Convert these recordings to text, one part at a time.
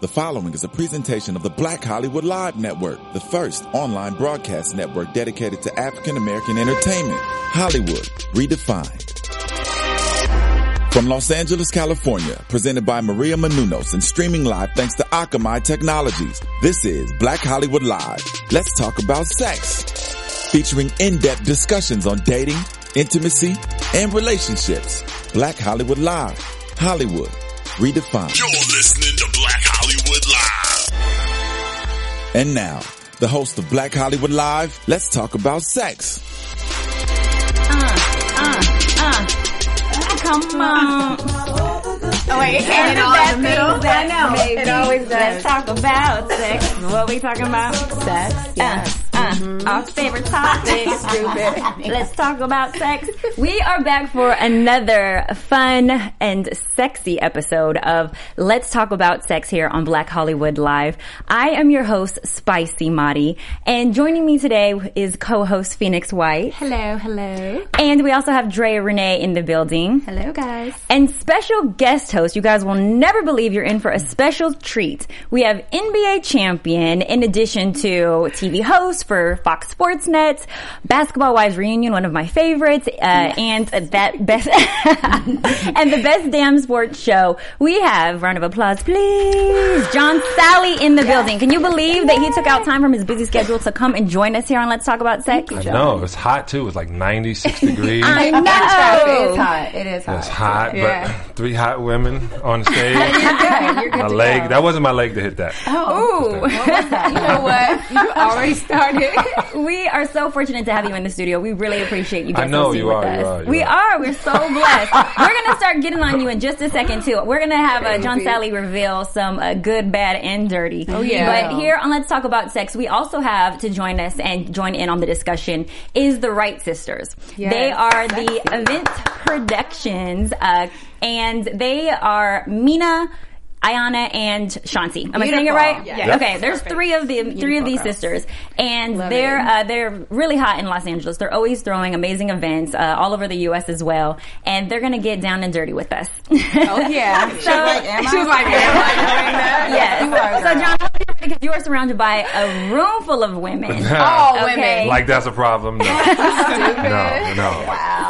The following is a presentation of the Black Hollywood Live Network, the first online broadcast network dedicated to African American entertainment. Hollywood redefined. From Los Angeles, California, presented by Maria Menounos and streaming live thanks to Akamai Technologies. This is Black Hollywood Live. Let's talk about sex. Featuring in-depth discussions on dating, intimacy, and relationships. Black Hollywood Live. Hollywood redefined. You're listening to. And now, the host of Black Hollywood Live, let's talk about sex. Come on. Oh, wait, and it all in the middle? thing that I know. maybe. It always does. Let's talk about sex. What we talking about? Sex, yes. Uh, uh, Our favorite topic. Let's talk about sex. We are back for another fun and sexy episode of Let's Talk About Sex here on Black Hollywood Live. I am your host, Spicy Madi, and joining me today is co-host Phoenix White. Hello, hello. And we also have Drea Renee in the building. Hello, guys. And special guest host, you guys will never believe you're in for a special treat. We have NBA champion in addition to TV host for Fox Sports Net, Basketball Wives Reunion, one of my favorites, uh, and that best, and the best damn sports show. We have, round of applause please, John Salley in the building. Can you believe that he took out time from his busy schedule to come and join us here on Let's Talk About Sex? No, it's hot too. It's like 96 degrees. I know It is hot. It is hot. It's hot, Yeah. but three hot women on stage. You're good. You're good my to leg, go. that wasn't my leg to hit that. Ooh. You know what? You already started. We are so fortunate to have you in the studio. We really appreciate you I guys know you with are, us. you are, you we are. are. We're so blessed. We're gonna start getting on you in just a second too. We're gonna have uh, John Salley reveal some uh, good, bad, and dirty. Oh yeah. But here on Let's Talk About Sex, we also have to join us and join in on the discussion is the Wright sisters. Yes. They are the Event Productions, uh, and they are Mina. Ayana and Shanti. Am I saying it Beautiful. right? Yes. Okay, there's three of the three of these girls. sisters, and Love they're uh, they're really hot in Los Angeles. They're always throwing amazing events uh, all over the U.S. as well, and they're gonna get down and dirty with us. Oh yeah. So- she was like, am I? She was like, am I doing that? yes. You are, so. John, hope you're ready because you are surrounded by a room full of women. All Okay. women. Like that's a problem? No. no, no.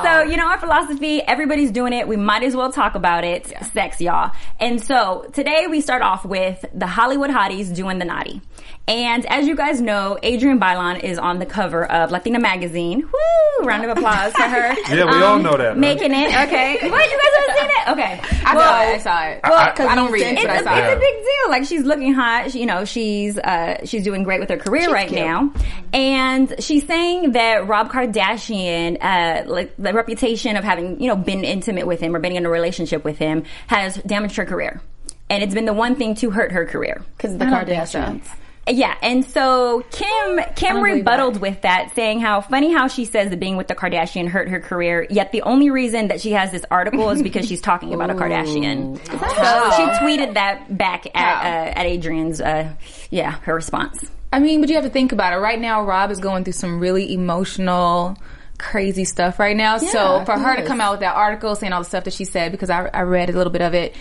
So, you know, our philosophy, everybody's doing it. We might as well talk about it. Sex, y'all. And so today we start off with the Hollywood hotties doing the naughty. And as you guys know, Adrienne Bailon is on the cover of Latina Magazine. Woo! Round of applause for her. Um, Yeah, we all know that, right? Making it. Okay. What? You guys haven't seen it? Okay. I Well, saw it. I saw it. I- Because I, don't read it, it's, but I a, saw it's it. a big deal. Like she's looking hot. She, you know, she's uh, she's doing great with her career right cute. now, and she's saying that Rob Kardashian, uh, like the reputation of having you know been intimate with him or been in a relationship with him, has damaged her career, and it's been the one thing to hurt her career. Because the Kardashians. Yeah, and so Kim Kim rebutted that. with that, saying how funny how she says that being with the Kardashian hurt her career. Yet the only reason that she has this article is because she's talking about a Kardashian. So she tweeted that back at uh, at Adrienne's uh, yeah her response. I mean, but you have to think about it. Right now, Rob is going through some really emotional, crazy stuff right now. so for her to come out with that article saying all the stuff that she said, because I, I read a little bit of it,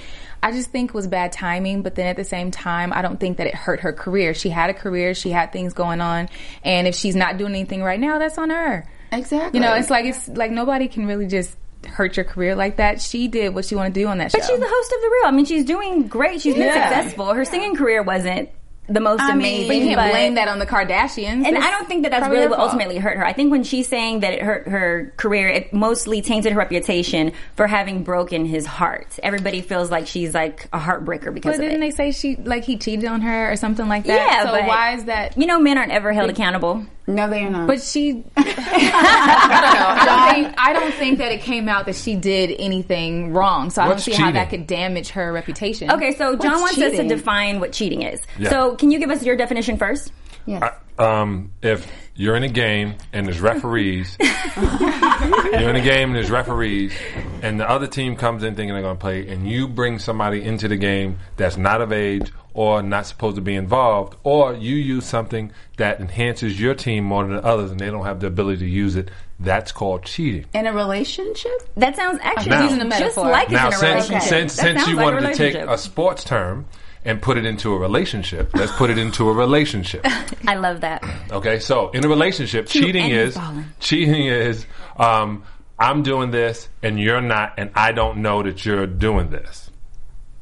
I just think was bad timing. But then at the same time, I don't think that it hurt her career. She had a career, she had things going on, and if she's not doing anything right now, that's on her. Exactly. You know, it's like it's like nobody can really just hurt your career like that. She did what she wanted to do on that But show. But she's the host of the Real. I mean, she's doing great. She's been Yeah. successful. Her singing career wasn't the most I mean, amazing. but you can't blame that on the Kardashians. And It's I don't think that that's really what fault. ultimately hurt her. I think when she's saying that it hurt her career, it mostly tainted her reputation for having broken his heart. Everybody feels like she's like a heartbreaker because But didn't they say she like he cheated on her or something like that? Yeah, So but- why is that? You know, men aren't ever held accountable. No, they are not. But she, I don't know. I don't, think, I don't think that it came out that she did anything wrong. So I What's don't see how that could damage her reputation. Okay, so John What's wants us to define what cheating is. Yeah. So can you give us your definition first? yes. Um, if you're in a game and there's referees, you're in a game and there's referees, and the other team comes in thinking they're going to play, and you bring somebody into the game that's not of age or not supposed to be involved, or you use something that enhances your team more than others, and they don't have the ability to use it. That's called cheating. in a relationship? That sounds actually Now- using a metaphor. just like Now, it's in a since relationship. since That since you like wanted to take a sports term and put it into a relationship. Let's put it into a relationship. I love that. Okay, so in a relationship, cheating is falling. cheating is um, I'm doing this and you're not, and I don't know that you're doing this.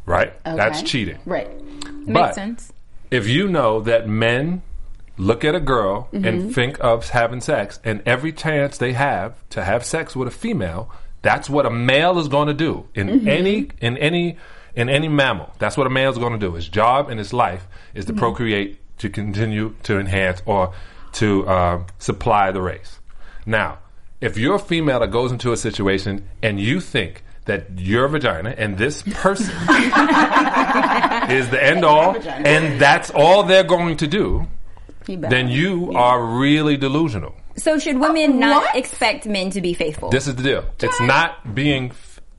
Right? That's cheating. Right. Makes But sense. if you know that men look at a girl Mm-hmm. and think of having sex, and every chance they have to have sex with a female, that's what a male is going to do in Mm-hmm. any in any in any mammal. That's what a male is going to do. His job and his life is Mm-hmm. to procreate, to continue to enhance, or to uh, supply the race. Now, if you're a female that goes into a situation and you think that your vagina and this person is the end all, and that's all they're going to do, then you are really delusional. So should women not expect men to be faithful? This is the deal. It's not being.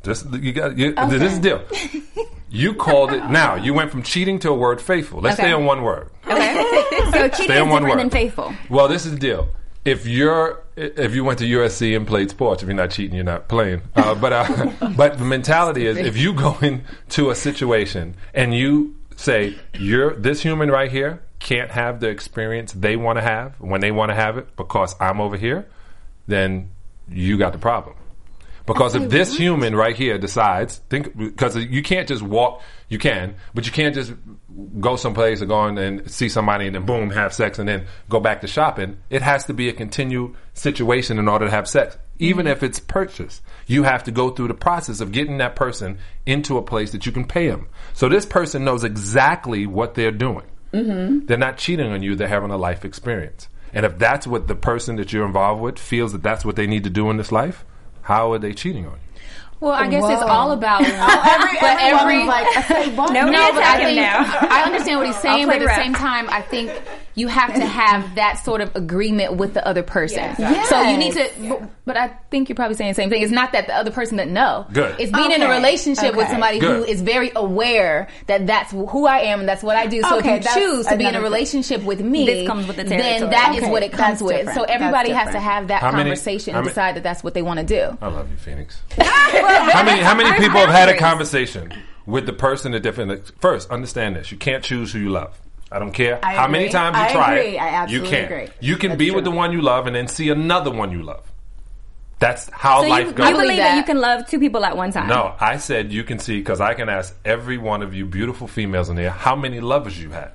This you got. You, This is the deal. You called it. Now you went from cheating to a word faithful. Let's stay on one word. okay. so cheating Stay is on one different word. than faithful. Well, this is the deal. If you're if you went to USC and played sports, if you're not cheating, you're not playing. Uh, but uh, but the mentality is if you go into a situation and you say you're this human right here can't have the experience they want to have when they want to have it because I'm over here, then you got the problem. Because if this human right here decides, think because you can't just walk. You can, but you can't just go someplace or go in and see somebody and then boom have sex and then go back to shopping. It has to be a continued situation in order to have sex. Even if it's purchase, you have to go through the process of getting that person into a place that you can pay them. So this person knows exactly what they're doing. Mm-hmm. They're not cheating on you. They're having a life experience. And if that's what the person that you're involved with feels that that's what they need to do in this life, how are they cheating on you? Well, I guess it's all about. Oh, every, but every, every like, I say what? No, no, but I think now. I understand what he's saying, but at the ref. same time, I think you have to have that sort of agreement with the other person. So you need to. But, but I think you're probably saying the same thing. It's not that the other person doesn't know. Good. It's being in a Okay. relationship with somebody Good. who is very aware that that's who I am and that's what I do. So Okay, if you choose to be in a relationship thing. with me, This comes with the then territory. that is Okay, what it comes that's with. different. So everybody has to have that How conversation how and decide that that's what they want to do. I love you, Phoenix. how many how many people have had a conversation with the person that different? First, understand this: you can't choose who you love. I don't care I how many times you I try agree. it. I absolutely you can't. agree. You can That's be with the one you love and then see another one you love. That's how So life you, goes. you believe that. that. you can love two people at one time? no, I said you can see because I can ask every one of you beautiful females in here how many lovers you had.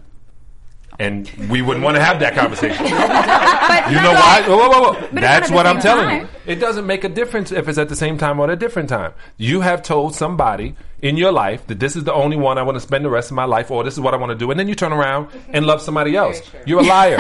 And we wouldn't want to have that conversation. but You know why? Whoa, whoa, whoa, whoa. That's what I'm telling time. you. It doesn't make a difference if it's at the same time or at a different time. You have told somebody in your life that this is the only one I want to spend the rest of my life, or this is what I want to do, and then you turn around and love somebody else. You're a liar.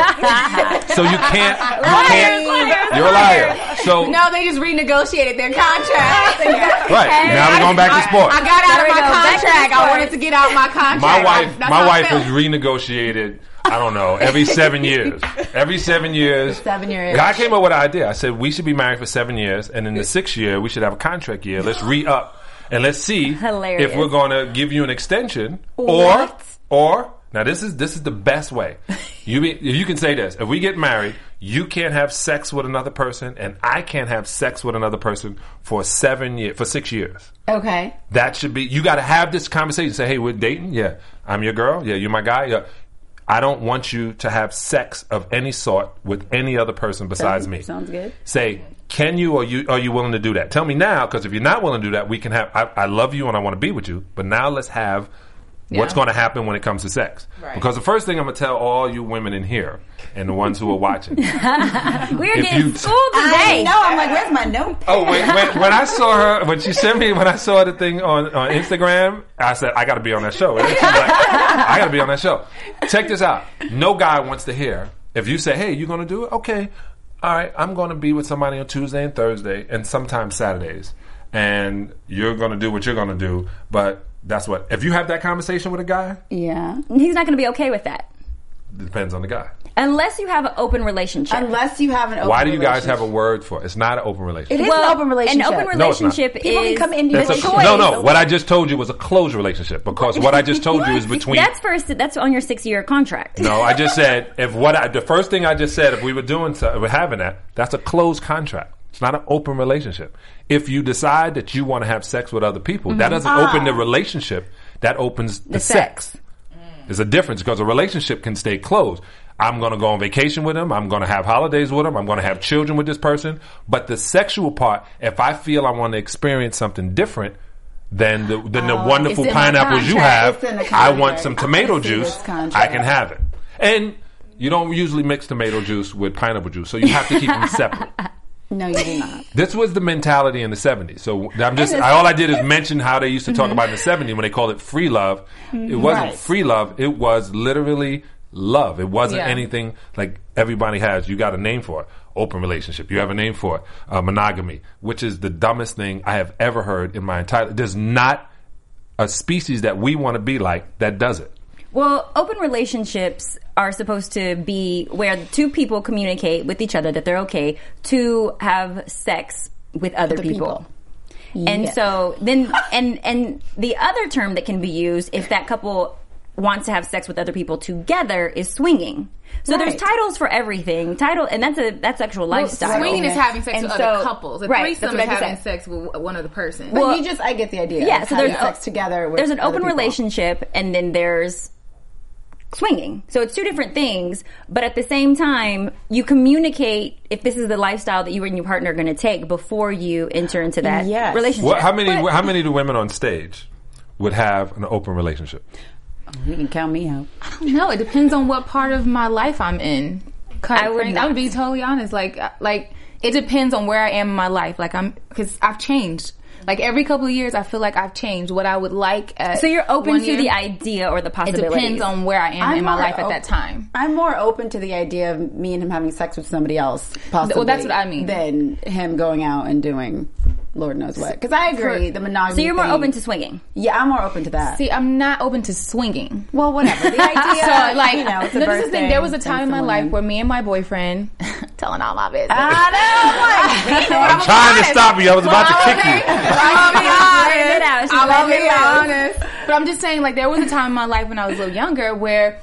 so you can't. You can't. You're a liar. So No, they just renegotiated their contract. right now we're going back to sports. I got out There of my go. Contract. I wanted to get out of my contract. my wife, That's my wife felt. has renegotiated. I don't know every seven years. Every seven years. Seven years. I came up with an idea. I said we should be married for seven years, and in the sixth year we should have a contract year. Let's re up and let's see Hilarious. if we're going to give you an extension or What? or now this is this is the best way. You be, you can say this: if we get married, you can't have sex with another person, and I can't have sex with another person for seven years for six years. Okay. That should be. You got to have this conversation. Say, hey, we're dating. Yeah, I'm your girl. Yeah, you're my guy. Yeah. I don't want you to have sex of any sort with any other person besides me. Sounds good. Say, can you or you are you willing to do that? Tell me now, because if you're not willing to do that, we can have. I, I love you and I want to be with you, but now let's have. What's going to happen when it comes to sex? Because the first thing I'm going to tell all you women in here and the ones who are watching. We're getting you- schooled I today. know. I'm like, where's my note? Oh, when, when, when I saw her, when she sent me, when I saw the thing on, on Instagram, I said, I got to be on that show. And she's like, I got to be on that show. Check this out. No guy wants to hear. If you say, hey, you're going to do it? Okay. All right. I'm going to be with somebody on Tuesday and Thursday and sometimes Saturdays. And you're going to do what you're going to do. But that's what, if you have that conversation with a guy, Yeah. He's not going to be okay with that it depends on the guy. unless you have an open relationship. Unless you have an open Why do you guys have a word for it? It's not an open relationship. It is an open relationship. An open No, it's relationship People is can come in That's with a- a choice. no, no. What I just told you was a closed relationship because what I just told you is between. That's first. That's on your six-year contract. No, I just said if what I, the first thing I just said if we were doing so, we're having that that's a closed contract. It's not an open relationship. If you decide that you want to have sex with other people, that mm-hmm. doesn't open the ah. relationship. That opens the, The sex. Mm. There's a difference because a relationship can stay closed. I'm going to go on vacation with him. I'm going to have holidays with him. I'm going to have children with this person. But the sexual part, if I feel I want to experience something different than the, than the ah, wonderful it's in pineapples you have, It's in the I want some tomato see juice. I can have it. And you don't usually mix tomato juice with pineapple juice, so you have to keep them separate. No, you do not. This was the mentality in the 70s. So I'm just, I, all I did is mention how they used to talk about in the 70s when they called it free love. It wasn't Right. free love, it was literally love. It wasn't Yeah. anything like everybody has. You got a name for it. Open relationship. You have a name for it. Uh, monogamy, which is the dumbest thing I have ever heard in my entire. There's not a species that we want to be like that does it. Well, open relationships are supposed to be where two people communicate with each other that they're okay to have sex with other Other people. people. And Yeah. so then, and and the other term that can be used if that couple wants to have sex with other people together is swinging. So there's titles for everything. Title, and that's a that's sexual lifestyle. Swinging is having sex And with so- other couples. A right, threesome that's what is I just having said. sex with one other person. But Well- you just, I get the idea. Yeah, It's so there's sex together. With there's an open people. relationship, and then there's swinging. So it's two different things, but at the same time, you communicate if this is the lifestyle that you and your partner are going to take before you enter into that Yes. relationship. What, how many? But- how many do women on stage would have an open relationship? Oh, you can count me out. I don't know. it depends on what part of my life I'm in. I would I'm not. gonna be totally honest. Like, like it depends on where I am in my life. Like, I'm because I've changed. Like every couple of years, I feel like I've changed. What I would like. At so you're open to year, the idea or the possibility. It depends on where I am I'm in my more life at that time. I'm more open to the idea of me and him having sex with somebody else, possibly. Well, that's what I mean. Than him going out and doing Lord knows what. Because I agree, the monogamy. So you're more thing- open to swinging. Yeah, I'm more open to that. See, I'm not open to swinging. well, whatever. The idea, So, like, you know, it's a no, this is the thing. There was a time in my life where me and my boyfriend, telling all my business. I know. I'm trying to stop you. I was about to kick you. I'll be Letting it out. honest. I'll be honest. But I'm just saying, like, there was a time in my life when I was a little younger where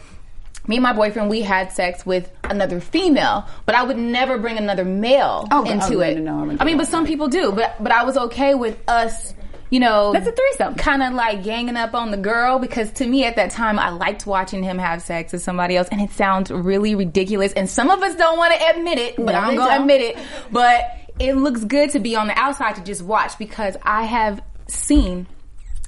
me and my boyfriend we had sex with another female, but I would never bring another male Oh, into oh, it. no, no, I mean, but some people do. But but I was okay with us. You know, That's a threesome. Kind of like ganging up on the girl because to me at that time I liked watching him have sex with somebody else, and it sounds really ridiculous. And some of us don't want to admit it, but No, I'm gonna don't. admit it. But it looks good to be on the outside to just watch because I have seen.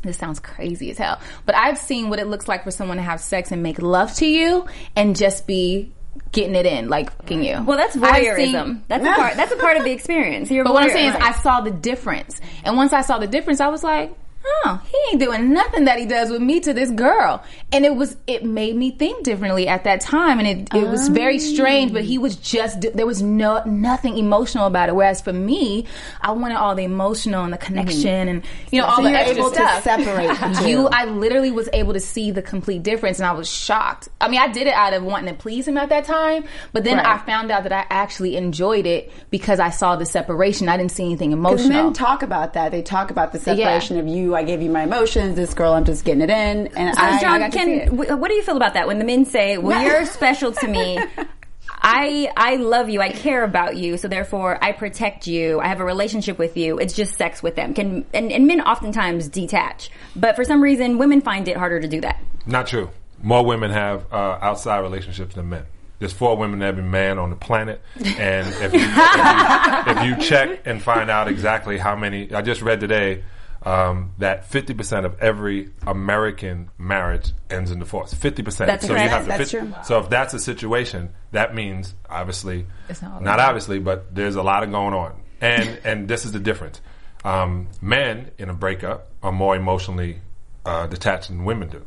This sounds crazy as hell, but I've seen what it looks like for someone to have sex and make love to you and just be getting it in, like fucking you. Well, that's voyeurism. seen- that's a part. That's a part of the experience. You're but what I'm saying is. I saw the difference, and once I saw the difference, I was like, "Oh, he ain't doing nothing that he does with me to this girl." And it was, it made me think differently at that time, and it, it was very strange. But he was just, there was no nothing emotional about it. Whereas for me, I wanted all the emotional and the mm-hmm. connection, and you know all So the you're extra able to stuff. separate the. You, I literally was able to see the complete difference, and I was shocked. I mean, I did it out of wanting to please him at that time, but then Right. I found out that I actually enjoyed it because I saw the separation. I didn't see anything emotional. men talk about that. They talk about the separation of you. I gave you my emotions. This girl, I'm just getting it in. And So, I, John, I got to see can w- what do you feel about that when the men say, "Well, you're special to me. I I love you. I care about you. So therefore, I protect you. I have a relationship with you. It's just sex with them." Can and, and men oftentimes detach, but for some reason, women find it harder to do that. Not true. More women have uh, outside relationships than men. There's four women in every man on the planet, and if you, if, you, if you check and find out exactly how many, I just read today um, that 50% of every American marriage ends in divorce. 50%. That's so correct. you have to That's 50 true. So if that's a situation, that means obviously, It's not not obviously, but there's a lot of going on, and and this is the difference. Um, men in a breakup are more emotionally uh, detached than women do,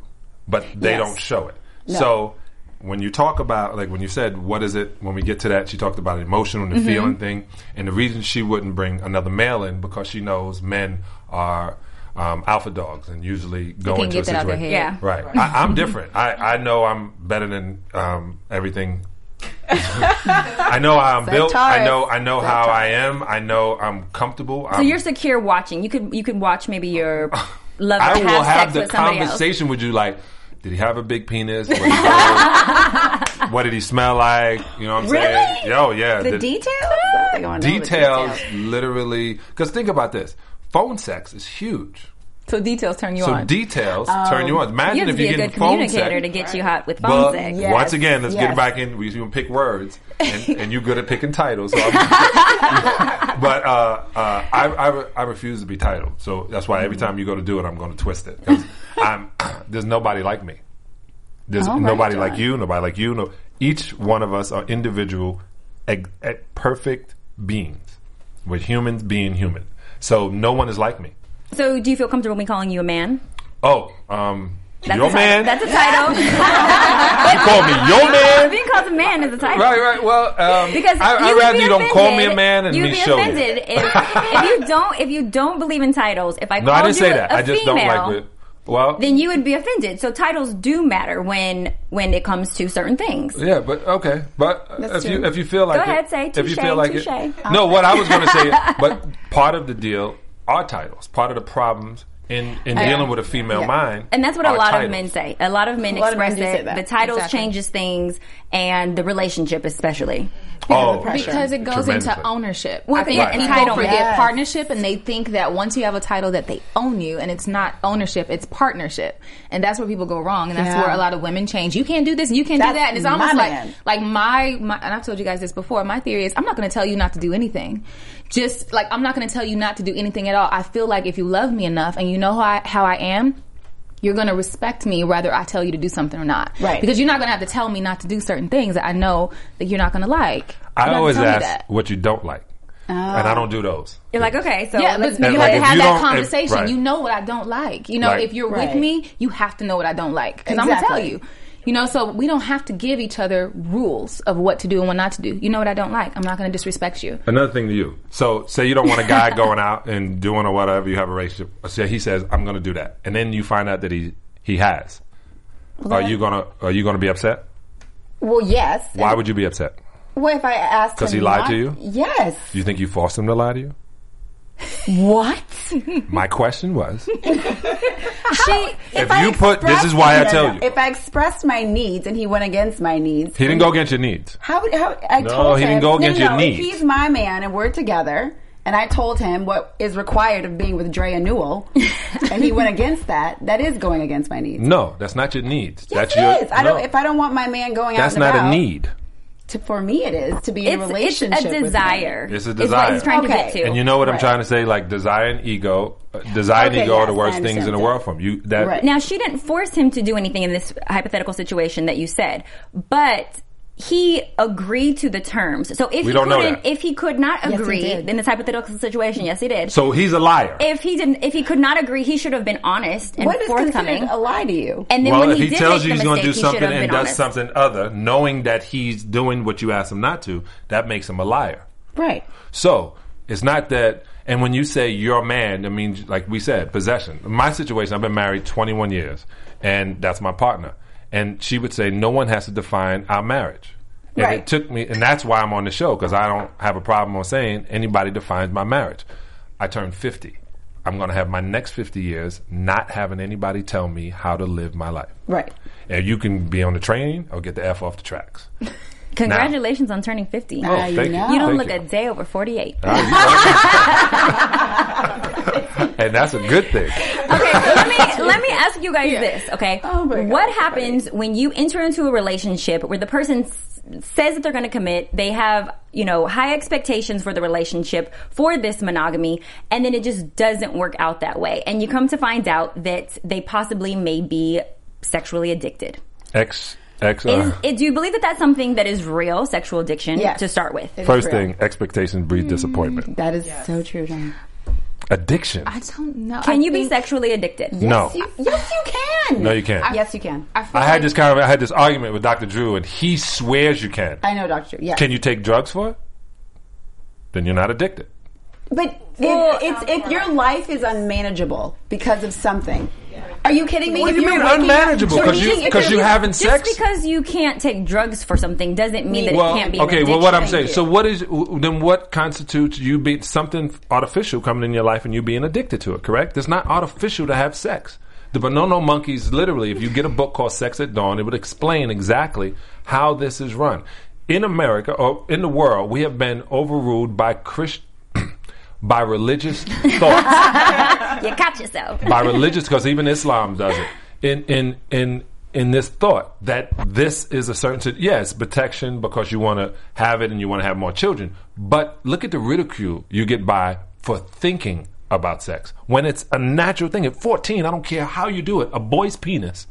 but they Yes. don't show it. No. So when you talk about like when you said what is it when we get to that she talked about emotional and the Mm-hmm. feeling thing and the reason she wouldn't bring another male in because she knows men are um, alpha dogs and usually go can into get a that out their situation head. Yeah. right I, i'm different I, I know i'm better than um, everything I know how I'm built. I know I know Say how I am. I know I'm comfortable. So I'm, you're secure watching. You could you could watch maybe your lover I have will sex have the with somebody else. conversation with you like, did he have a big penis? What did he, what did he smell like? You know what I'm saying? Really? Yo, yeah. The the- details. I the details literally because think about this phone sex is huge So details turn you So on. So details turn you on. You Imagine have to if be you a get good phone communicator sex. to get you hot with phone Well, sex. yeah. once again, let's get yes. it back in. We can pick words, and, and you're good at picking titles. So but uh, uh, I, I, I refuse to be titled. So that's why every time you go to do it, I'm going to twist it. I'm, there's nobody like me. There's right, nobody John. like you. Nobody like you. No, each one of us are individual, perfect beings. We're humans being human. So no one is like me. So, do you feel comfortable me calling you a man? Oh, um, That's your a man. That's a title. you call me your man. Being called a man is a title. Right, right. Well, um, Because I, you I would rather be you don't call me a man and you'd me be show offended you. if, if you don't if you don't believe in titles. If I No, called I didn't you say a, that. a I just female, don't like it. Well, then you would be offended. So titles do matter when when it comes to certain things. yeah, but okay, but That's if you if you feel like Go it, ahead, say if you feel like touche. it, no, what I was going to say, but part of the deal are titles. Part of the problems in in oh, dealing with a female Yeah. mind, And that's what a are lot of men say. A lot of men A lot of men express say it. that. The titles Exactly. changes things, and the relationship especially. Oh, because it goes into ownership. Well, I think yeah, people entitlement. forget Yes. partnership, and they think that once you have a title that they own you, and it's not ownership, it's partnership, and that's where people go wrong, and that's Yeah. where a lot of women change. You can't do this, and you can't That's do that, and it's almost like man. like my, my and I've told you guys this before. My theory is I'm not going to tell you not to do anything. Just like I'm not going to tell you not to do anything at all. I feel like if you love me enough and you know how I, how I am. You're going to respect me whether I tell you to do something or not. Right. Because you're not going to have to tell me not to do certain things that I know that you're not going to like. I don't always tell ask that. what you don't like, and I don't do those. You're like, okay, so Yeah, let's but you like, have to have you that don't- if- conversation. right. You know what I don't like. You know, Right. if you're Right. with me, you have to know what I don't like because I'm gonna tell you. You know, so we don't have to give each other rules of what to do and what not to do. You know what I don't like. I'm not going to disrespect you. Another thing to you. So, say you don't want a guy going out and doing or whatever. You have a relationship. Say he says, "I'm going to do that," and then you find out that he he has. Are you gonna Are you gonna be upset? Well, yes. Why would you be upset? Well, if I asked 'Cause him he lied not- to you? Yes. Do you think you forced him to lie to you? What? My question was, She, If you put- this is why I tell you. If I expressed my needs and he went against my needs, he didn't go against your needs. How? how I No, told he him, didn't go against no, your no, needs. He's my man and we're together, and I told him what is required of being with Drea Newell, and he went against that, that is going against my needs. No, that's not your needs. Yes, that's it your. is. I no. don't. If I don't want my man going that's out, and not about, a need. To, for me, it is to be in it's, a it's relationship. a with me. desire. It's a Is desire. what he's trying to Okay. get to. And you know what I'm trying to say? Like desire and ego. Uh, desire Okay, and ego are the worst things in the that. world from you. That Right. Now, she didn't force him to do anything in this hypothetical situation that you said, but he agreed to the terms. So if We he don't couldn't, that. if he could not agree did. in this hypothetical situation, yes, he did. So he's a liar. if he didn't, if he could not agree, he should have been honest and What is forthcoming. considered a lie to you? And then well, when if he, he, did tells you he's going to do mistake, he should something and does honest. something other, knowing that he's doing what you asked him not to, that makes him a liar. Right. So it's not that. And when you say you're a man, that means, like we said, possession. In my situation, I've been married 21 years, and that's my partner. And she would say, no one has to define our marriage. And Right. it took me, and that's why I'm on the show because I don't have a problem on saying anybody defines my marriage. I turned 50. I'm going to have my next 50 years not having anybody tell me how to live my life. Right. And you can be on the train or get the F off the tracks. Congratulations on turning 50. Oh, you you. you don't Thank look a day over 48. and that's a good thing. Okay, so let me let me ask you guys this. Okay, Oh God, what that's happens when you enter into a relationship where the person s- says that they're going to commit, they have you know high expectations for the relationship for this monogamy, and then it just doesn't work out that way, and you come to find out that they possibly may be sexually addicted. X, X, Is, uh, it- do you believe that that's something that is real sexual addiction Yes. to start with? It is First real. thing, expectations breed disappointment. That is so true, John. Addiction. I don't know. Can I you be think- sexually addicted? no, You, yes, you can. no, you can't. Yes, you can. I, feel I had like- this kind of I had this argument with Dr. Drew, and he swears you can. I know, Doctor. Drew. Yes. Can you take drugs for it? Then you're not addicted. But Well- if, it's, um, if your life is unmanageable because of something, are you kidding me? What If do you you're mean unmanageable? you're 'Cause you- eating- if 'cause you're- you having Just sex? because you can't take drugs for something doesn't mean that Well, it can't be. okay. Well, what I'm saying. So, what is then? What constitutes you being something artificial coming in your life and you being addicted to it? Correct. It's not artificial to have sex. The Bonobo monkeys, literally, if you get a book called Sex at Dawn, it would explain exactly how this is run. In America or in the world, we have been overruled by Christ, by religious thoughts. you caught yourself. by religious because even Islam does it. In in in in this thought that this is a certain yes protection because you want to have it and you want to have more children. But look at the ridicule you get by for thinking about sex. When it's a natural thing. At 14 I don't care how you do it. A boy's penis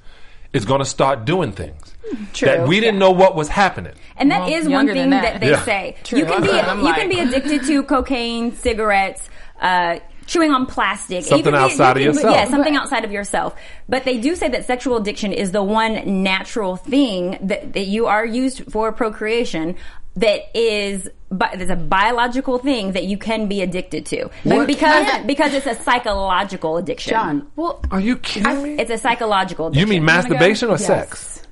is going to start doing things that we didn't know what was happening And that is Well, one thing that. that. they Yeah. say. True. You can be you can be addicted to cocaine, cigarettes, uh, chewing on plastic, Something You be- outside you of yourself. Yeah, something outside of yourself. But they do say that sexual addiction is the one natural thing that, that you are used for procreation. That is, bi- that's a biological thing that you can be addicted to, but What because can- because it's a psychological addiction. John. Well, are you kidding me it's a psychological. you mean masturbation or sex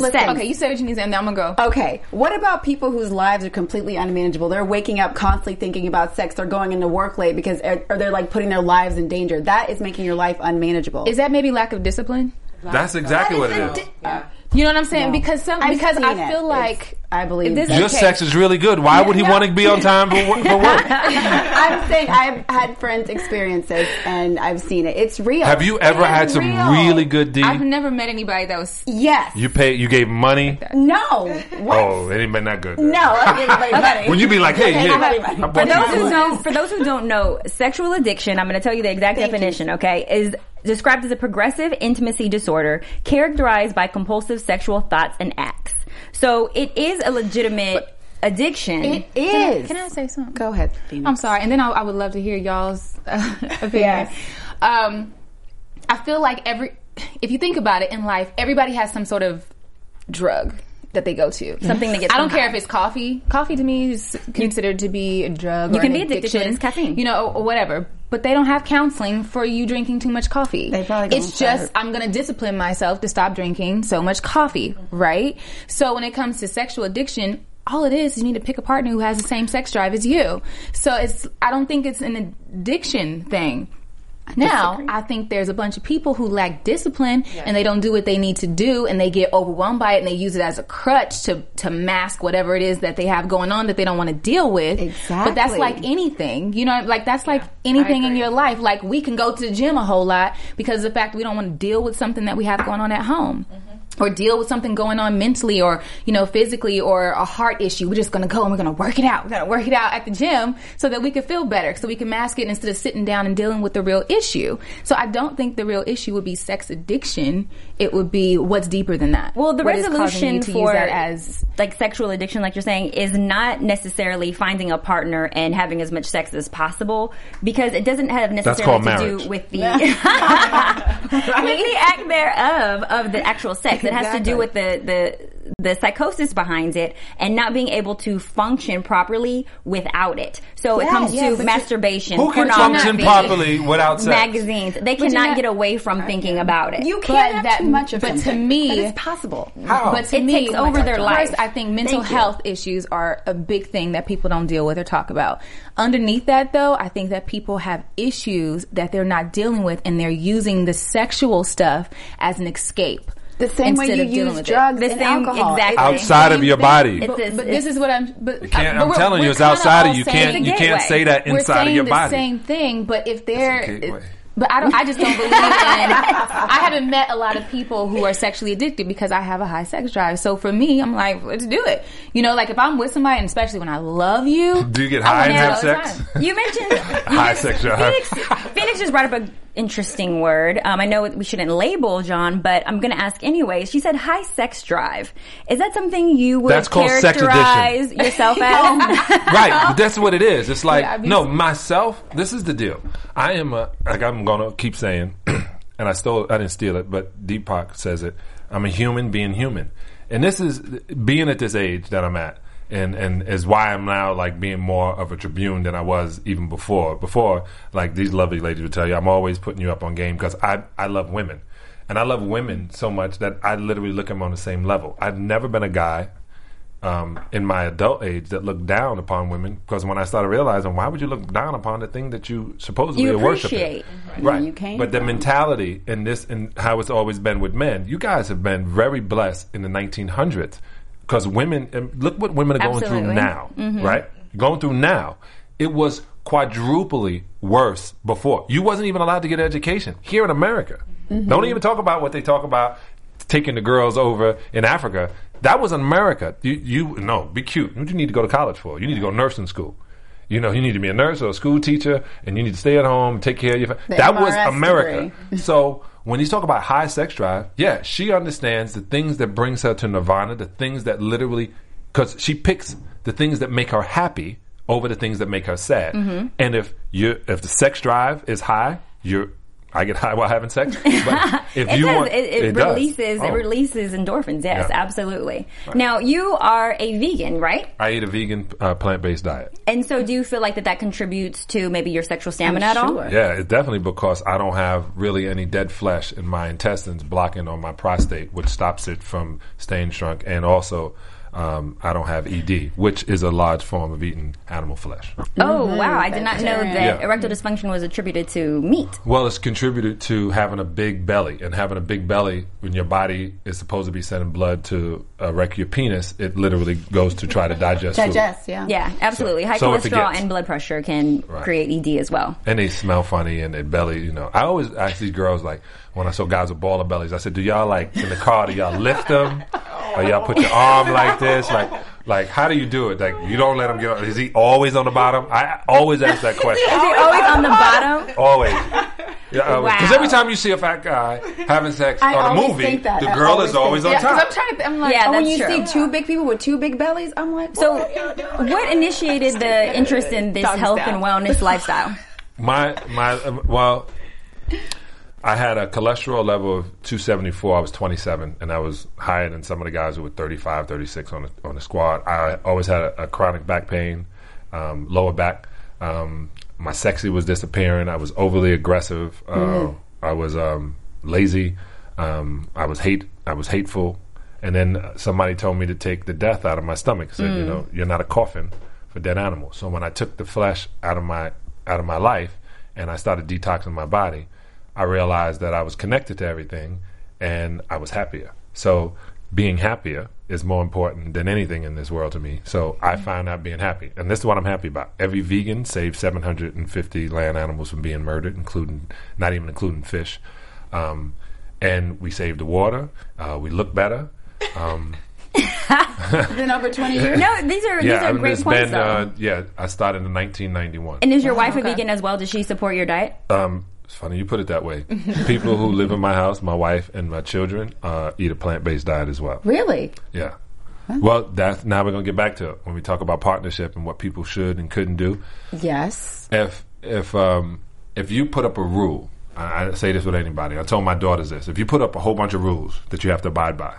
Sex. okay, you say what you need to say, and then I'm gonna go. Okay, what about people whose lives are completely unmanageable? They're waking up constantly thinking about sex. They're going into work late because, or they're like putting their lives in danger. That is making your life unmanageable. Is that maybe lack of discipline? that's exactly what it is You know what I'm saying? Because some I've because seen I it. feel It's- like I believe this that. is your sex is really good why would he want to be on time for, for work I'm saying I've had friends experiences and I've seen it. It's real. Have you ever It had is some real. really good D? I've never met anybody that was. Yes. You pay. You gave money. no. What? Oh, it ain't been that good. No. I'm anybody money. When you be like, hey, Okay, here, money, money. For those who don't, for those who don't know, sexual addiction, I'm going to tell you the exact Thank you. definition, okay, is described as a progressive intimacy disorder characterized by compulsive sexual thoughts and acts. So it is a legitimate addiction. It is. Can I say something? Go ahead. Phoenix. I'm sorry, and then I, I would love to hear y'all's uh, opinion. Yes. Um, I feel like every, if you think about it in life, everybody has some sort of drug that they go to. Something that gets I don't care high. if it's coffee. Coffee to me is considered to be a drug. You or can an be addicted to it. addiction, It's caffeine. You know, or whatever. But they don't have counseling for you drinking too much coffee. They probably don't It's just start. I'm going to discipline myself to stop drinking so much coffee, right? So when it comes to sexual addiction, all it is is you need to pick a partner who has the same sex drive as you. So it's I don't think it's an addiction thing. Now, I think there's a bunch of people who lack discipline and they don't do what they need to do and they get overwhelmed by it and they use it as a crutch to, to mask whatever it is that they have going on that they don't want to deal with. Exactly. But that's like anything, you know, like that's like anything in your life. Like we can go to the gym a whole lot because of the fact that we don't want to deal with something that we have going on at home. Or deal with something going on mentally or, you know, physically or a heart issue. We're just gonna go and we're gonna work it out. We're gonna work it out at the gym so that we can feel better, so we can mask it instead of sitting down and dealing with the real issue. So I don't think the real issue would be sex addiction. It would be what's deeper than that. Well, the What is causing resolution to for use that as like sexual addiction, like you're saying, is not necessarily finding a partner and having as much sex as possible because it doesn't have necessarily to marriage. do with the with the act thereof of the actual sex. It has to do with the the the psychosis behind it and not being able to function properly without it. So it comes yeah, to but you- masturbation, Who can function properly without sex? magazines. They you're cannot not- get away from thinking about it. You can't But have too much of but to me- but it's possible. How? But to It me, takes over their first, life. I think mental Thank you. health issues are a big thing that people don't deal with or talk about. Underneath that, though, I think that people have issues that they're not dealing with, and they're using the sexual stuff as an escape. The same way you use drugs The and same- alcohol. exactly. Outside of your body. It's But, a- but this is what I'm. But, can't- I'm we're- telling you, it's outside of you. Can't- you can't say that we're inside of saying your the body. same thing, but if they're. That's a gateway. But I don't. I just don't believe in. I haven't met a lot of people who are sexually addicted because I have a high sex drive. So for me, I'm like, let's do it. You know, like if I'm with somebody, and especially when I love you. Do you get high and have sex? You mentioned you High mentioned- sex drive. Phoenix, Phoenix just brought up an interesting word. Um, I know we shouldn't label John, but I'm going to ask anyway. She said high sex drive. Is that something you would That's called sex characterize yourself as? right, that's what it is. It's like Yeah, I'd no, myself. This is the deal. I am a like I'm gonna keep saying, and I stole. I didn't steal it, but Deepak says it. I'm a human being human, and this is being at this age that I'm at. And and is why I'm now like being more of a tribune than I was even before. Before, like these lovely ladies would tell you, I'm always putting you up on game because I I love women, and I love women so much that I literally look at them on the same level. I've never been a guy um, in my adult age that looked down upon women because when I started realizing why would you look down upon the thing that you supposedly You worshiping? appreciate. Right. you came but the mentality in this and how it's always been with men, you guys have been very blessed in the 1900s because women, um, look what women are going Absolutely. through now, mm-hmm. right? Going through now. It was quadruply worse before. You wasn't even allowed to get an education here in America. Mm-hmm. Don't even talk about what they talk about taking the girls over in Africa. That was in America. You, you no, be cute. What do you need to go to college for? You need to go to nursing school. You know, you need to be a nurse or a school teacher, and you need to stay at home, take care of your. Fa- The that was America. So when you talk about high sex drive, yeah, she understands the things that brings her to nirvana, the things that literally, because she picks the things that make her happy over the things that make her sad. Mm-hmm. And if you if the sex drive is high, you're I get high while having sex. But if It you does. want, it, it, does. releases. It Oh. releases endorphins. Yes, Yeah. absolutely. Now you are a vegan, right? I eat a vegan uh, plant based diet. And so, do you feel like that that contributes to maybe your sexual stamina at all? Yeah, it's definitely because I don't have really any dead flesh in my intestines blocking on my prostate, which stops it from staying shrunk, and also um, I don't have ED, which is a large form of eating animal flesh. Oh wow! I did not know that Yeah. erectile dysfunction was attributed to meat. Well, it's contributed to having a big belly, and having a big belly when your body is supposed to be sending blood to erect your penis, it literally goes to try to digest. food. Digest, yeah. Yeah, absolutely. High so cholesterol gets- and blood pressure can create ED as well. and they smell funny and their belly, you know. I always ask these girls like when I saw guys with baller bellies, I said, "Do y'all like in the car? Do y'all lift them, or y'all put your arm like this? Like, like how do you do it? Like you don't let him get. on Is he always on the bottom? I always ask that question. Is he always on the bottom? Always. Because Wow. every time you see a fat guy having sex I on a always movie, think that. the I girl always is always think on that. Because top. I'm trying to. I'm like, Yeah, oh, when you true. see two big people with two big bellies, I'm like, So, what are y'all doing? what initiated the interest in this Doggy health style. and wellness lifestyle? My my um, well, I had a cholesterol level of 274. I was 27, and I was higher than some of the guys who were 35, 36 on the on the squad. I always had a, a chronic back pain, um, lower back. Um, my sexy was disappearing. I was overly aggressive. Uh, I was um, lazy. Um, I was hate. I was hateful. And then somebody told me to take the death out of my stomach. Said, you know, you're not a coffin for dead animals. So when I took the flesh out of my out of my life and I started detoxing my body, I realized that I was connected to everything and I was happier. So being happier is more important than anything in this world to me. So I found out being happy. And this is what I'm happy about. Every vegan saved 750 land animals from being murdered, including, not even including fish. Um, and we saved the water. Uh, we look better. Um, been over 20 years. No, these are these are I mean, great it's points been, uh, yeah, I started in 1991. and is your wife a vegan as well? Does she support your diet? Um, it's funny you put it that way. People who live in my house, my wife and my children, uh, eat a plant based diet as well. Really? Yeah. Well, that's now we're gonna get back to it when we talk about partnership and what people should and couldn't do. Yes. If if um, if you put up a rule, I, I say this with anybody. I told my daughters this: if you put up a whole bunch of rules that you have to abide by,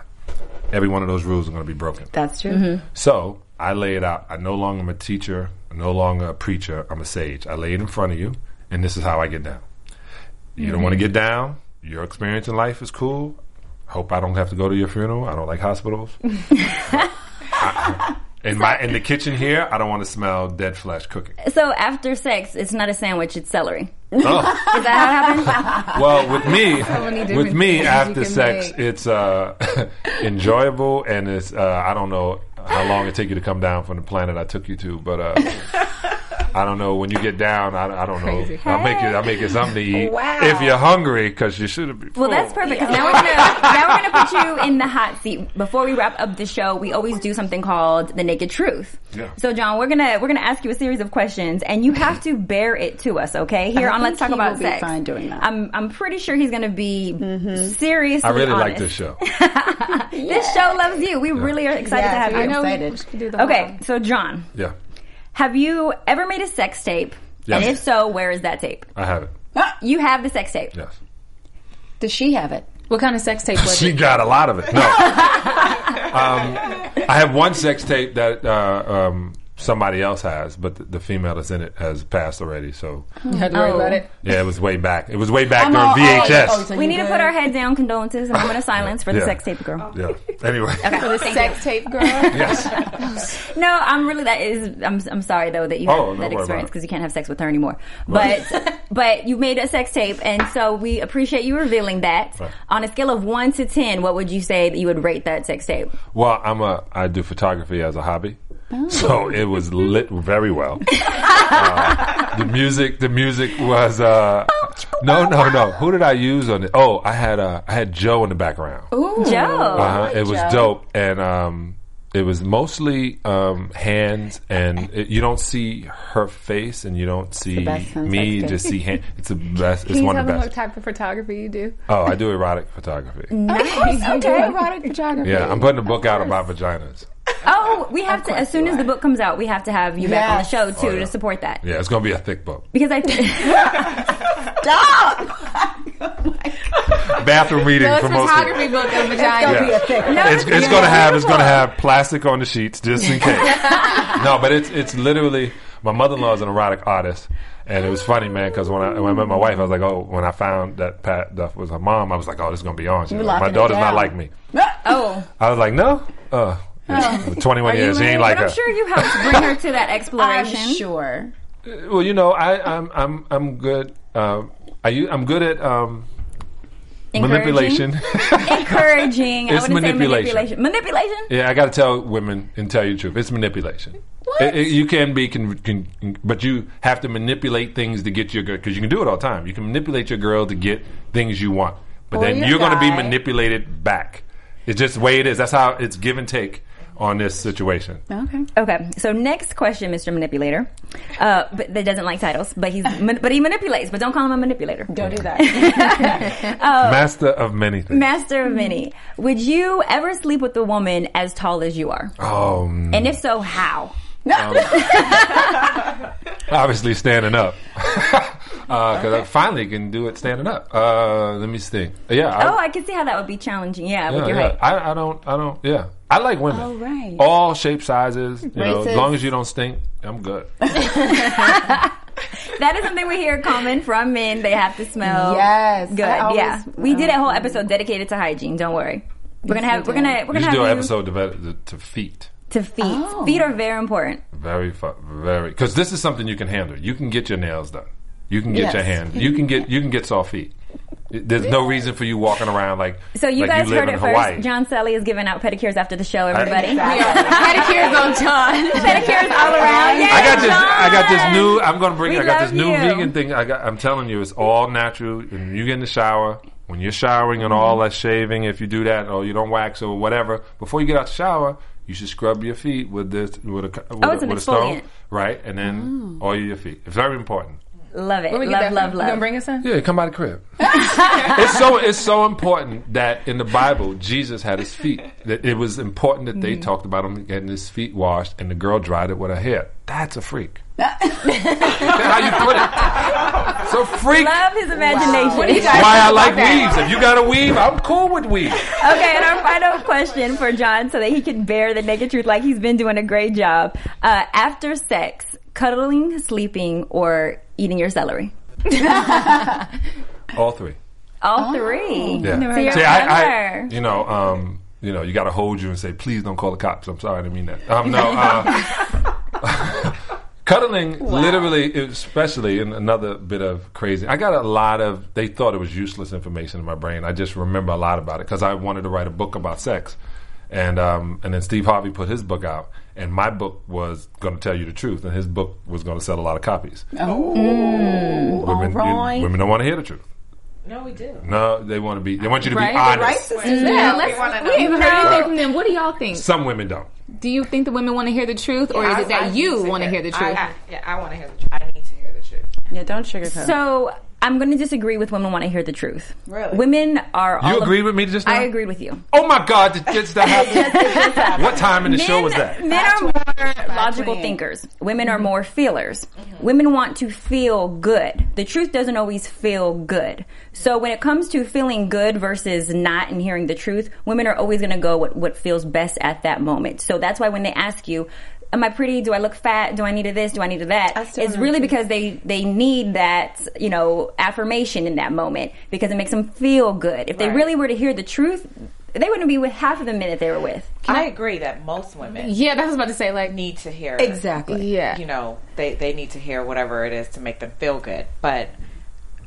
every one of those rules are going to be broken. That's true. So I lay it out. I no longer am a teacher. I'm no longer a preacher. I'm a sage. I lay it in front of you, and this is how I get down. You don't want to get down. Your experience in life is cool. Hope I don't have to go to your funeral. I don't like hospitals. I- in my in the kitchen here, I don't want to smell dead flesh cooking. So after sex, it's not a sandwich; it's celery. Oh. Is that how it happens? Well, with me, with me after sex, make. it's uh, enjoyable and it's uh, I don't know how long it take you to come down from the planet I took you to, but uh, I don't know when you get down. I, I don't know. Crazy. I'll make it. I'll make it something to eat Wow. if you're hungry because you should be. Well, that's perfect. 'cause now we're gonna now we're gonna put you in the hot seat. Before we wrap up the show, we always do something called the naked truth. Yeah. So, John, we're gonna we're gonna ask you a series of questions, and you have to bear it to us. Okay, here I on Let's Talk he About will be Sex. fine doing that. I'm I'm pretty sure he's gonna be mm-hmm. seriously. I really like this show. This show loves you. We really are excited to have you. are know we excited. do the Okay, so John, Yeah, have you ever made a sex tape? Yes. And if so, where is that tape? I have it. You have the sex tape. Yes, Does she have it? What kind of sex tape was she it? got a lot of it. No, um, I have one sex tape that uh, um, somebody else has, but the, the female that's in it has passed already. So hmm. You had to worry Oh. about it. yeah, it was way back. It was way back I'm during all- oh, VHS. oh, so We you need to put our head down. Condolences. A moment of silence for the Yeah. sex tape girl. Yeah. Anyway. for The sex tape girl. Yes. No, I'm really that is. I'm I'm sorry though that you Oh, had no that experience because you can't have sex with her anymore. But but you made a sex tape, and so we appreciate you revealing that. Right. On a scale of one to ten, what would you say that you would rate that sex tape? Well, I'm a I do photography as a hobby, so it was lit very well. Uh, the music, the music was uh, no, no, no. Who did I use on it? Oh, I had uh, I had Joe in the background. Ooh, Joe. Uh-huh. It was Joe. dope, and um, it was mostly um, hands, and it, you don't see her face, and you don't see me. You just see hand. It's the best. It's Can you one tell of the them what best. type of photography you do? Oh, I do erotic photography. Nice. Okay, erotic photography. Yeah, I'm putting a book out about vaginas. Oh, we have to. As soon as the book comes out, we have to have you back on the show too Oh, yeah. to support that. Yeah, it's gonna be a thick book. Because I, Bathroom reading So it's for most photography people. book of vagina. Yeah. It's, it's gonna have it's gonna have plastic on the sheets just in case. no, but it's it's literally my mother in law is an erotic artist, and it was funny, man, because when I when I met my wife, I was like, oh, when I found that Pat Duff was her mom, I was like, oh, this is gonna be on. She was like, my locking it daughter's not down. like me. oh, I was like, no, uh, yeah, 21 years, she ain't like but I'm her. sure you helped bring her to that exploration. I'm exploration. sure. Well, you know, I, I'm I'm I'm good. Um, I u- I'm good at um, Encouraging? manipulation. Encouraging. I It's wouldn't manipulation. say manipulation. Manipulation. Yeah, I got to tell women and tell you the truth. It's manipulation. It- it- you can be, can, can, but you have to manipulate things to get your girl because you can do it all the time. You can manipulate your girl to get things you want, but Or then you're going to be manipulated back. It's just the way it is. That's how it's give and take on this situation. Okay. Okay, so next question, Mr. Manipulator. Uh, but that doesn't like titles, but he's but he manipulates. But don't call him a manipulator. Don't do that. Master of many things. Master of many. Would you ever sleep with a woman as tall as you are? oh, mm, And if so, how? Um, obviously standing up. Uh, because I finally can do it standing up. Uh, let me think. Yeah. I- Oh, I can see how that would be challenging. Yeah, with your yeah. height. I, I don't. I don't. Yeah, I like women. Oh, right. All shape sizes. You know, as long as you don't stink, I'm good. That is something we hear common from men. They have to smell Yes, good. Always- yeah, we did a whole um, episode dedicated to hygiene. Don't worry. We're gonna have. We're gonna. We're We gonna should do an episode devoted to feet. To feet. Oh. Feet are very important. Very, fu- very. Because this is something you can handle. You can get your nails done. You can get Yes. your hand. You can get. You can get soft feet. There's no reason for you walking around like. So you like guys live heard in it Hawaii. first. John Salley is giving out pedicures after the show. Everybody, Pedicures on John. pedicures all around. Yay, I got this. I got this new. I'm going to bring. We I got this new you. vegan thing. I got. I'm telling you, it's all natural. When you get in the shower, when you're showering and all that shaving, if you do that or you don't wax or whatever, before you get out the shower, you should scrub your feet with this with a with, Oh, a, with a stone, right? And then oil your feet. It's very important. Love it. Where we get Love, that love, from? You love. gonna bring us in? Yeah, come by the crib. it's so it's so important that in the Bible Jesus had his feet. That it was important that Mm. they talked about him getting his feet washed, and the girl dried it with her hair. That's a freak. That's How you put it? So freak. Love his imagination. What do you guys Why I like weaves. If you got a weave, I'm cool with weave. Okay, and our final question for John, so that he can bear the naked truth, like he's been doing a great job. Uh, after sex, cuddling, sleeping, or eating your celery? All three. All three. Yeah. So you're See, a I, I, lover. you know, um, you know, you got to hold you and say, please don't call the cops. I'm sorry, I didn't mean that. Um, no, uh, cuddling, literally, especially in another bit of crazy. I got a lot of. They thought it was useless information in my brain. I just remember a lot about it because I wanted to write a book about sex, and um, and then Steve Harvey put his book out, and my book was going to tell you the truth, and his book was going to sell a lot of copies. Oh, mm. women, you- right. women don't want to hear the truth. No, we do. No, they want to be. They want you to Right, be the honest. right sisters. Yeah, We let's, wanna we know. ain't even heard anything from them. What do y'all think? Some women don't. Do you think the women want to hear the truth, or is I- it that I you want to hear the I- truth? I, yeah, I want to hear the truth. I need to hear the truth. Yeah, don't sugarcoat. So I'm going to disagree with women want to hear the truth. Really? Women are. You all of- with me just now? I agreed with you. Oh my God! Did this that happen? what time in the show was that? Men are more logical thinkers. Women are mm-hmm. more feelers. Mm-hmm. Women want to feel good. The truth doesn't always feel good. So when it comes to feeling good versus not and hearing the truth, women are always going to go what, what feels best at that moment. So that's why when they ask you, Am I pretty? Do I look fat? Do I need a this? Do I need a that? I It's want really because they they need that you know affirmation in that moment because it makes them feel good. If they really were to hear the truth, they wouldn't be with half of the men that they were with. I agree that most women yeah, that was about to say. Like, need to hear exactly. yeah, You know, they they need to hear whatever it is to make them feel good. But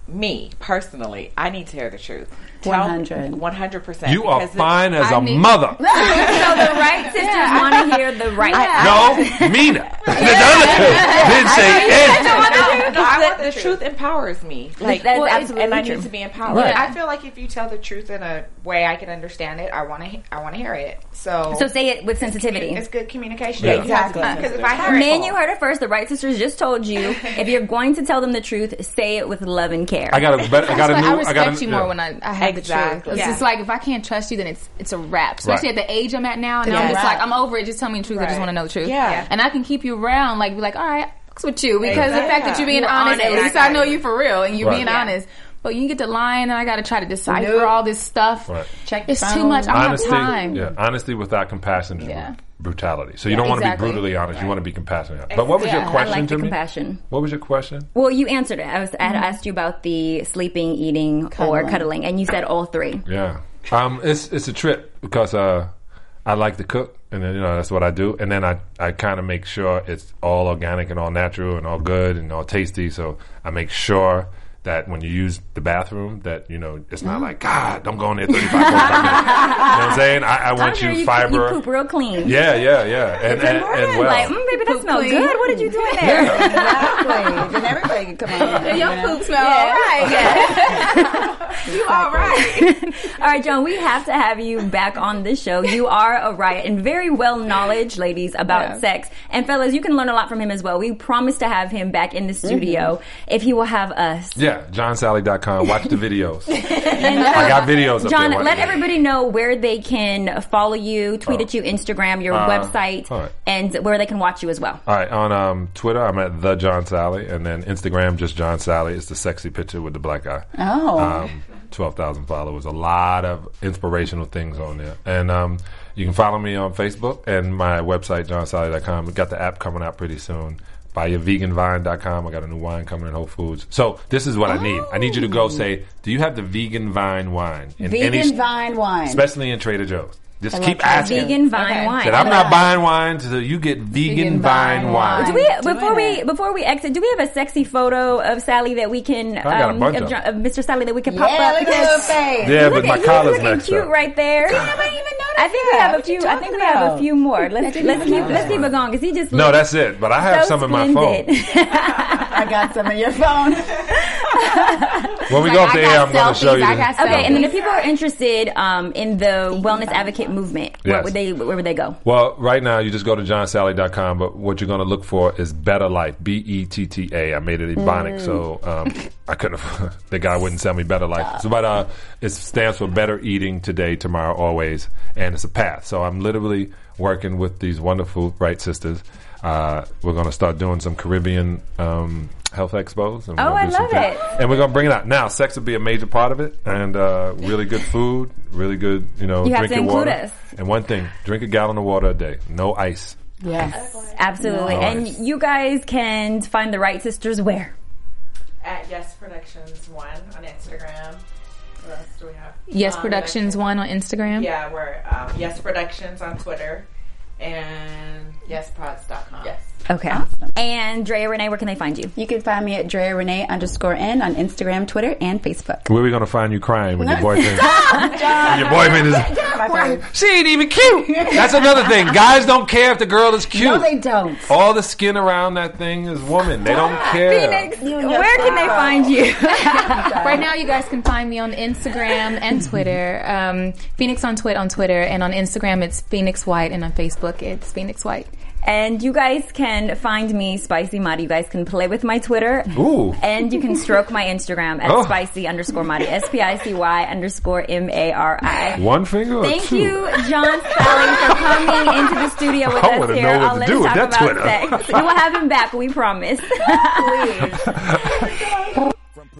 me personally, I need to hear the truth. 100. one hundred percent. You are fine as a I need- mother. So the right sisters want to hear the right. No, Mina. the other two didn't say anything. no, I want the truth empowers me. Like, That's well, absolutely and I true. need to be empowered. Right. I feel like if you tell the truth in a way I can understand it, I want to. I want to hear it. So, So say it with sensitivity. it's good communication. Yeah. Exactly. Because if I hear Man, it, you heard it first. The Right Sisters just told you if you're going to tell them the truth, say it with love and care. I got a better. I got a new. why I I respect got a, you more yeah. when I, I have Exactly. the truth. It's Yeah. just like if I can't trust you, then it's it's a wrap. Especially Right. at the age I'm at now. Now Yeah. I'm just like I'm over it. Just tell me the truth. I just want to know the truth. Yeah. And I can keep you around. Like be like, all right, fucks with you because the fact that you're being You're honest. At least I know you for real, and you're Right. being Yeah. honest. But you get to lying, and I got to try to decipher Nope. all this stuff. Right. Check the It's too much. I don't Honesty, have time. yeah, honesty without compassion Yeah. Brutality. So you don't want to be brutally honest. You want to be compassionate. But what was Yeah, your question I like to the me? compassion. What was your question? Well, you answered it. I was I had asked you about the sleeping, eating, or Cuddling. cuddling, and you said all three. Yeah, um, it's it's a trip because uh, I like to cook, and then you know that's what I do, and then I I kind of make sure it's all organic and all natural and all good and all tasty. So I make sure that when you use the bathroom, that you know it's not like God, don't go in there thirty five minutes. You know what I'm saying? I, I want you, you, fiber. you poop real clean. yeah, yeah, yeah, and and, and well. Like, mm, baby, that smells good. What did you do in there? Yeah. Exactly. then everybody can come on. Your you know? poop smell all right. You all right. All right, John, we have to have you back on this show. You are a riot and very well knowledge, ladies, about Yeah. sex. And fellas, you can learn a lot from him as well. We promise to have him back in the Mm-hmm. studio if he will have us. Yeah, johnsalley.com. Watch the videos. And, I got videos up John, there. let everybody know where they can follow you, tweet at you, Instagram, your Uh, website, right. and where they can watch you as well. All right, on um, Twitter, I'm at the John Salley, and then Instagram, just John Salley. It's the sexy picture with the black eye. Oh. Um, 12,000 followers. A lot of inspirational things on there. And um, you can follow me on Facebook and my website, johnsalley.com. We got the app coming out pretty soon. Buyyourveganvine.com. I got a new wine coming in Whole Foods. So this is what I need. I need you to go oh. say, do you have the vegan vine wine? In Vegan vine wine. Especially in Trader Joe's. Just love keep Trader asking. Vegan vine Okay. wine. Said, I'm not buying wine until you get vegan, Vegan vine, vine wine. wine. Do we before we before we exit? Do we have a sexy photo of Salley that we can got a um, bunch of, of Mr. Salley that we can pop yeah, up? look at Because- face. Yeah, but Look my at- he's collar's looking cute up. right there. even noticed I think we have a few. I think talking we have a few more. Let's let's keep let's keep it going because he just No, that's it. But I have so some in my phone. I got some in your phone. When we Like, go off I the air, I'm going to show you. I the- got Okay, and then if people are interested um, in the wellness advocate movement, what Yes. would they where would they go? Well, right now you just go to johnsalley.com, but what you're going to look for is Better Life, B E T T A. I made it Ebonic, so um, I couldn't. the guy wouldn't sell me Better Life. So, but uh, it stands for Better Eating Today, Tomorrow, Always, and it's a path. So I'm literally working with these wonderful right sisters. Uh, we're going to start doing some Caribbean um, health expos. And we're Oh, gonna I do love things. it. And we're going to bring it out now. Sex will be a major part of it, and uh, really good food, really good. You know, You have drink to your include water. us. And one thing, drink a gallon of water a day. No ice. Yes. Absolutely, and Nice. you guys can find the right sisters where. At Yes Productions One on Instagram. What else do we have? Yes Um, Productions one on Instagram. Yeah, we're um, Yes Productions on Twitter and YesProds.com. Yes. Okay, Awesome. and Drea Renee, where can they find you? You can find me at Drea Renee underscore N on Instagram, Twitter, and Facebook. Where are we going to find you crying when your boyfriend? When your boyfriend is. She ain't even cute. That's another thing. Guys don't care if the girl is cute. No, they don't. All the skin around that thing is woman. They don't care. Phoenix, You and your where can they find you? Right now, you guys can find me on Instagram and Twitter. Um, Phoenix on Twit on Twitter, and on Instagram it's Phoenix White, and on Facebook it's Phoenix White. And you guys can find me, Spicy Madi. You guys can play with my Twitter. Ooh. And you can stroke my Instagram at Oh. spicy underscore Madi. S P I C Y underscore M A R I. One finger or Thank two? you, John Salley, for coming into the studio with I us here. know what I'll to let do us with talk about Twitter. sex. We will have him back, we promise. From